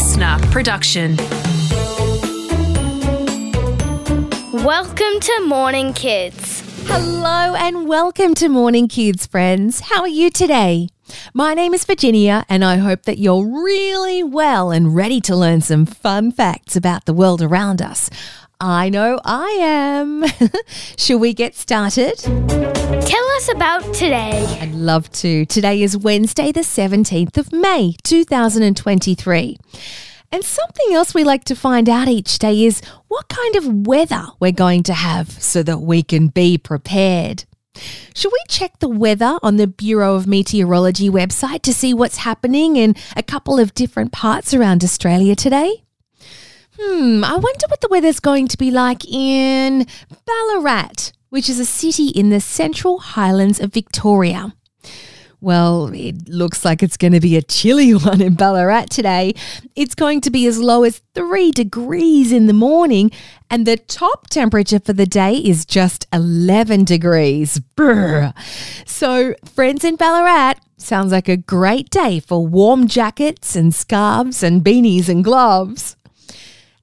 LiSTNR production. Welcome to Morning Kids. Hello and welcome to Morning Kids, friends. How are you today? My name is Virginia, and I hope that you're really well and ready to learn some fun facts about the world around us. I know I am. Shall we get started? Tell us about today. I'd love to. Today is Wednesday, the 17th of May, 2023. And something else we like to find out each day is what kind of weather we're going to have so that we can be prepared. Should we check the weather on the Bureau of Meteorology website to see what's happening in a couple of different parts around Australia today? Hmm, I wonder what the weather's going to be like in Ballarat, which is a city in the central highlands of Victoria. Well, it looks like it's going to be a chilly one in Ballarat today. It's going to be as low as 3 degrees in the morning, and the top temperature for the day is just 11 degrees. Brr. So, friends in Ballarat, sounds like a great day for warm jackets and scarves and beanies and gloves.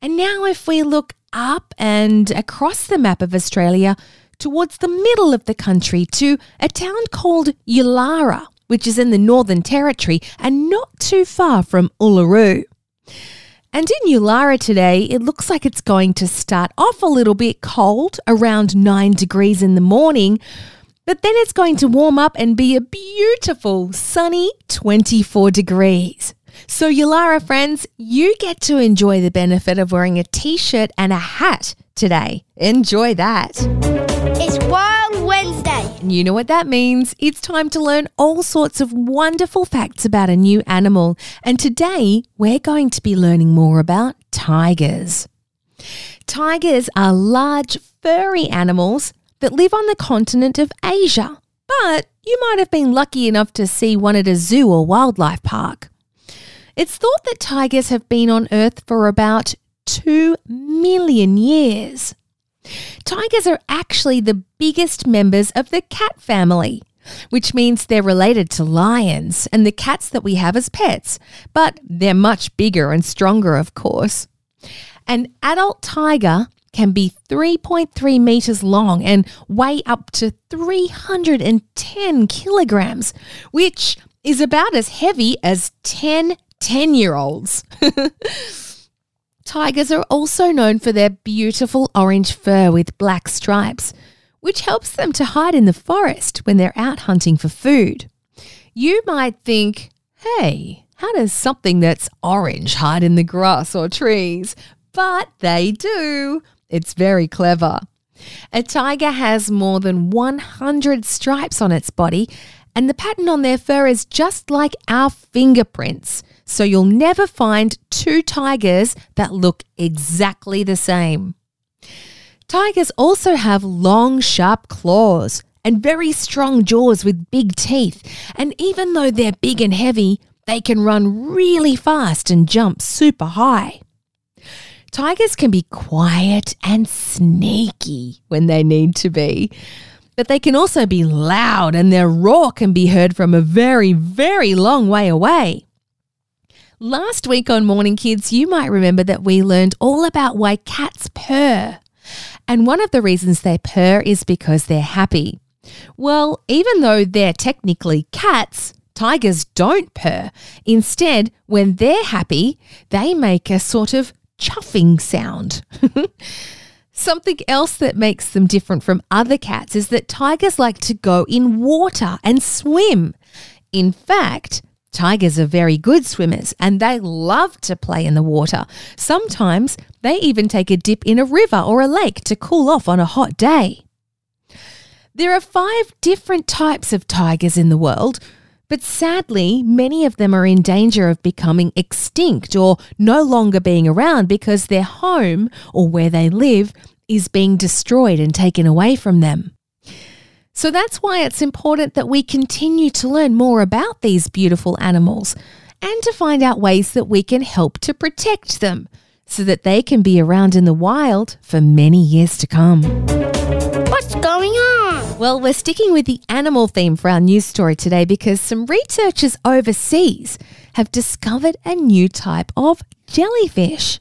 And now, if we look up and across the map of Australia, towards the middle of the country to a town called Yulara, which is in the Northern Territory and not too far from Uluru. And in Yulara today, it looks like it's going to start off a little bit cold, around 9 degrees in the morning, but then it's going to warm up and be a beautiful, sunny 24 degrees. So, Yulara friends, you get to enjoy the benefit of wearing a t shirt and a hat today. Enjoy that. It's Wild Wednesday. And you know what that means? It's time to learn all sorts of wonderful facts about a new animal. And today, we're going to be learning more about tigers. Tigers are large, furry animals that live on the continent of Asia. But you might have been lucky enough to see one at a zoo or wildlife park. It's thought that tigers have been on Earth for about 2 million years. Tigers are actually the biggest members of the cat family, which means they're related to lions and the cats that we have as pets, but they're much bigger and stronger, of course. An adult tiger can be 3.3 meters long and weigh up to 310 kilograms, which is about as heavy as 10 10 year olds. Tigers are also known for their beautiful orange fur with black stripes, which helps them to hide in the forest when they're out hunting for food. You might think, hey, how does something that's orange hide in the grass or trees? But they do. It's very clever. A tiger has more than 100 stripes on its body, and the pattern on their fur is just like our fingerprints. So you'll never find two tigers that look exactly the same. Tigers also have long, sharp claws and very strong jaws with big teeth. And even though they're big and heavy, they can run really fast and jump super high. Tigers can be quiet and sneaky when they need to be, but they can also be loud and their roar can be heard from a very, very long way away. Last week on Morning Kids, you might remember that we learned all about why cats purr. And one of the reasons they purr is because they're happy. Well, even though they're technically cats, tigers don't purr. Instead, when they're happy, they make a sort of chuffing sound. Something else that makes them different from other cats is that tigers like to go in water and swim. In fact, Tigers are very good swimmers and they love to play in the water. Sometimes they even take a dip in a river or a lake to cool off on a hot day. There are five different types of tigers in the world, but sadly, many of them are in danger of becoming extinct or no longer being around because their home or where they live is being destroyed and taken away from them. So that's why it's important that we continue to learn more about these beautiful animals and to find out ways that we can help to protect them so that they can be around in the wild for many years to come. What's going on? Well, we're sticking with the animal theme for our news story today because some researchers overseas have discovered a new type of jellyfish.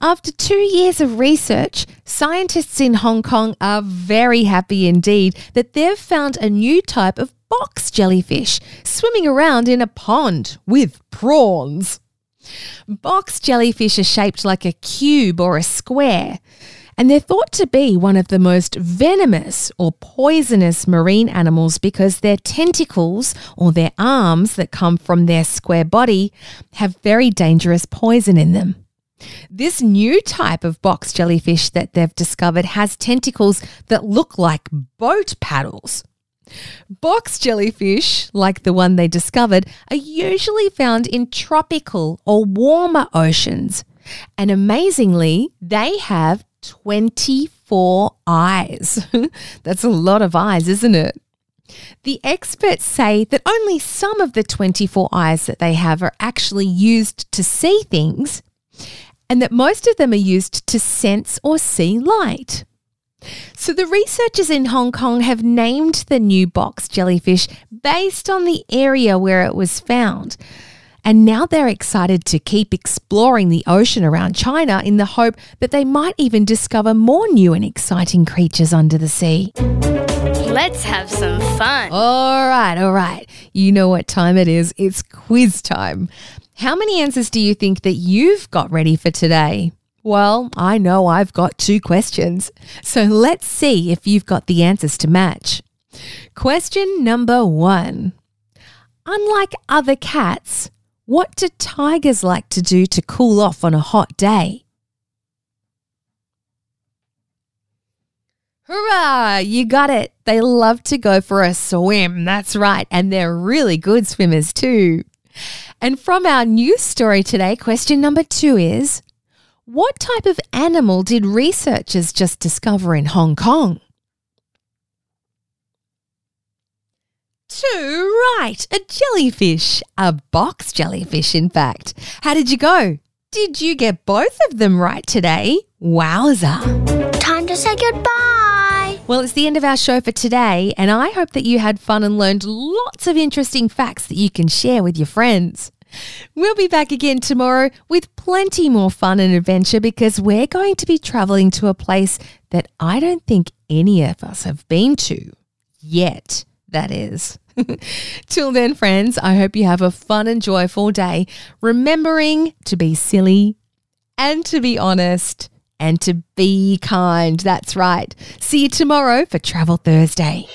After two years of research, scientists in Hong Kong are very happy indeed that they've found a new type of box jellyfish swimming around in a pond with prawns. Box jellyfish are shaped like a cube or a square, and they're thought to be one of the most venomous or poisonous marine animals because their tentacles or their arms that come from their square body have very dangerous poison in them. This new type of box jellyfish that they've discovered has tentacles that look like boat paddles. Box jellyfish, like the one they discovered, are usually found in tropical or warmer oceans. And amazingly, they have 24 eyes. That's a lot of eyes, isn't it? The experts say that only some of the 24 eyes that they have are actually used to see things, and that most of them are used to sense or see light. So, the researchers in Hong Kong have named the new box jellyfish based on the area where it was found. And now they're excited to keep exploring the ocean around China in the hope that they might even discover more new and exciting creatures under the sea. Let's have some fun. All right, all right. You know what time it is. It's quiz time. How many answers do you think that you've got ready for today? Well, I know I've got two questions. So let's see if you've got the answers to match. Question number one Unlike other cats, what do tigers like to do to cool off on a hot day? Hurrah! You got it. They love to go for a swim. That's right. And they're really good swimmers too. And from our news story today, question number two is What type of animal did researchers just discover in Hong Kong? Too right, a jellyfish, a box jellyfish, in fact. How did you go? Did you get both of them right today? Wowza! Time to say goodbye. Well, it's the end of our show for today, and I hope that you had fun and learned lots of interesting facts that you can share with your friends. We'll be back again tomorrow with plenty more fun and adventure because we're going to be traveling to a place that I don't think any of us have been to yet. That is. Till then, friends, I hope you have a fun and joyful day, remembering to be silly and to be honest and to be kind. That's right. See you tomorrow for Travel Thursday.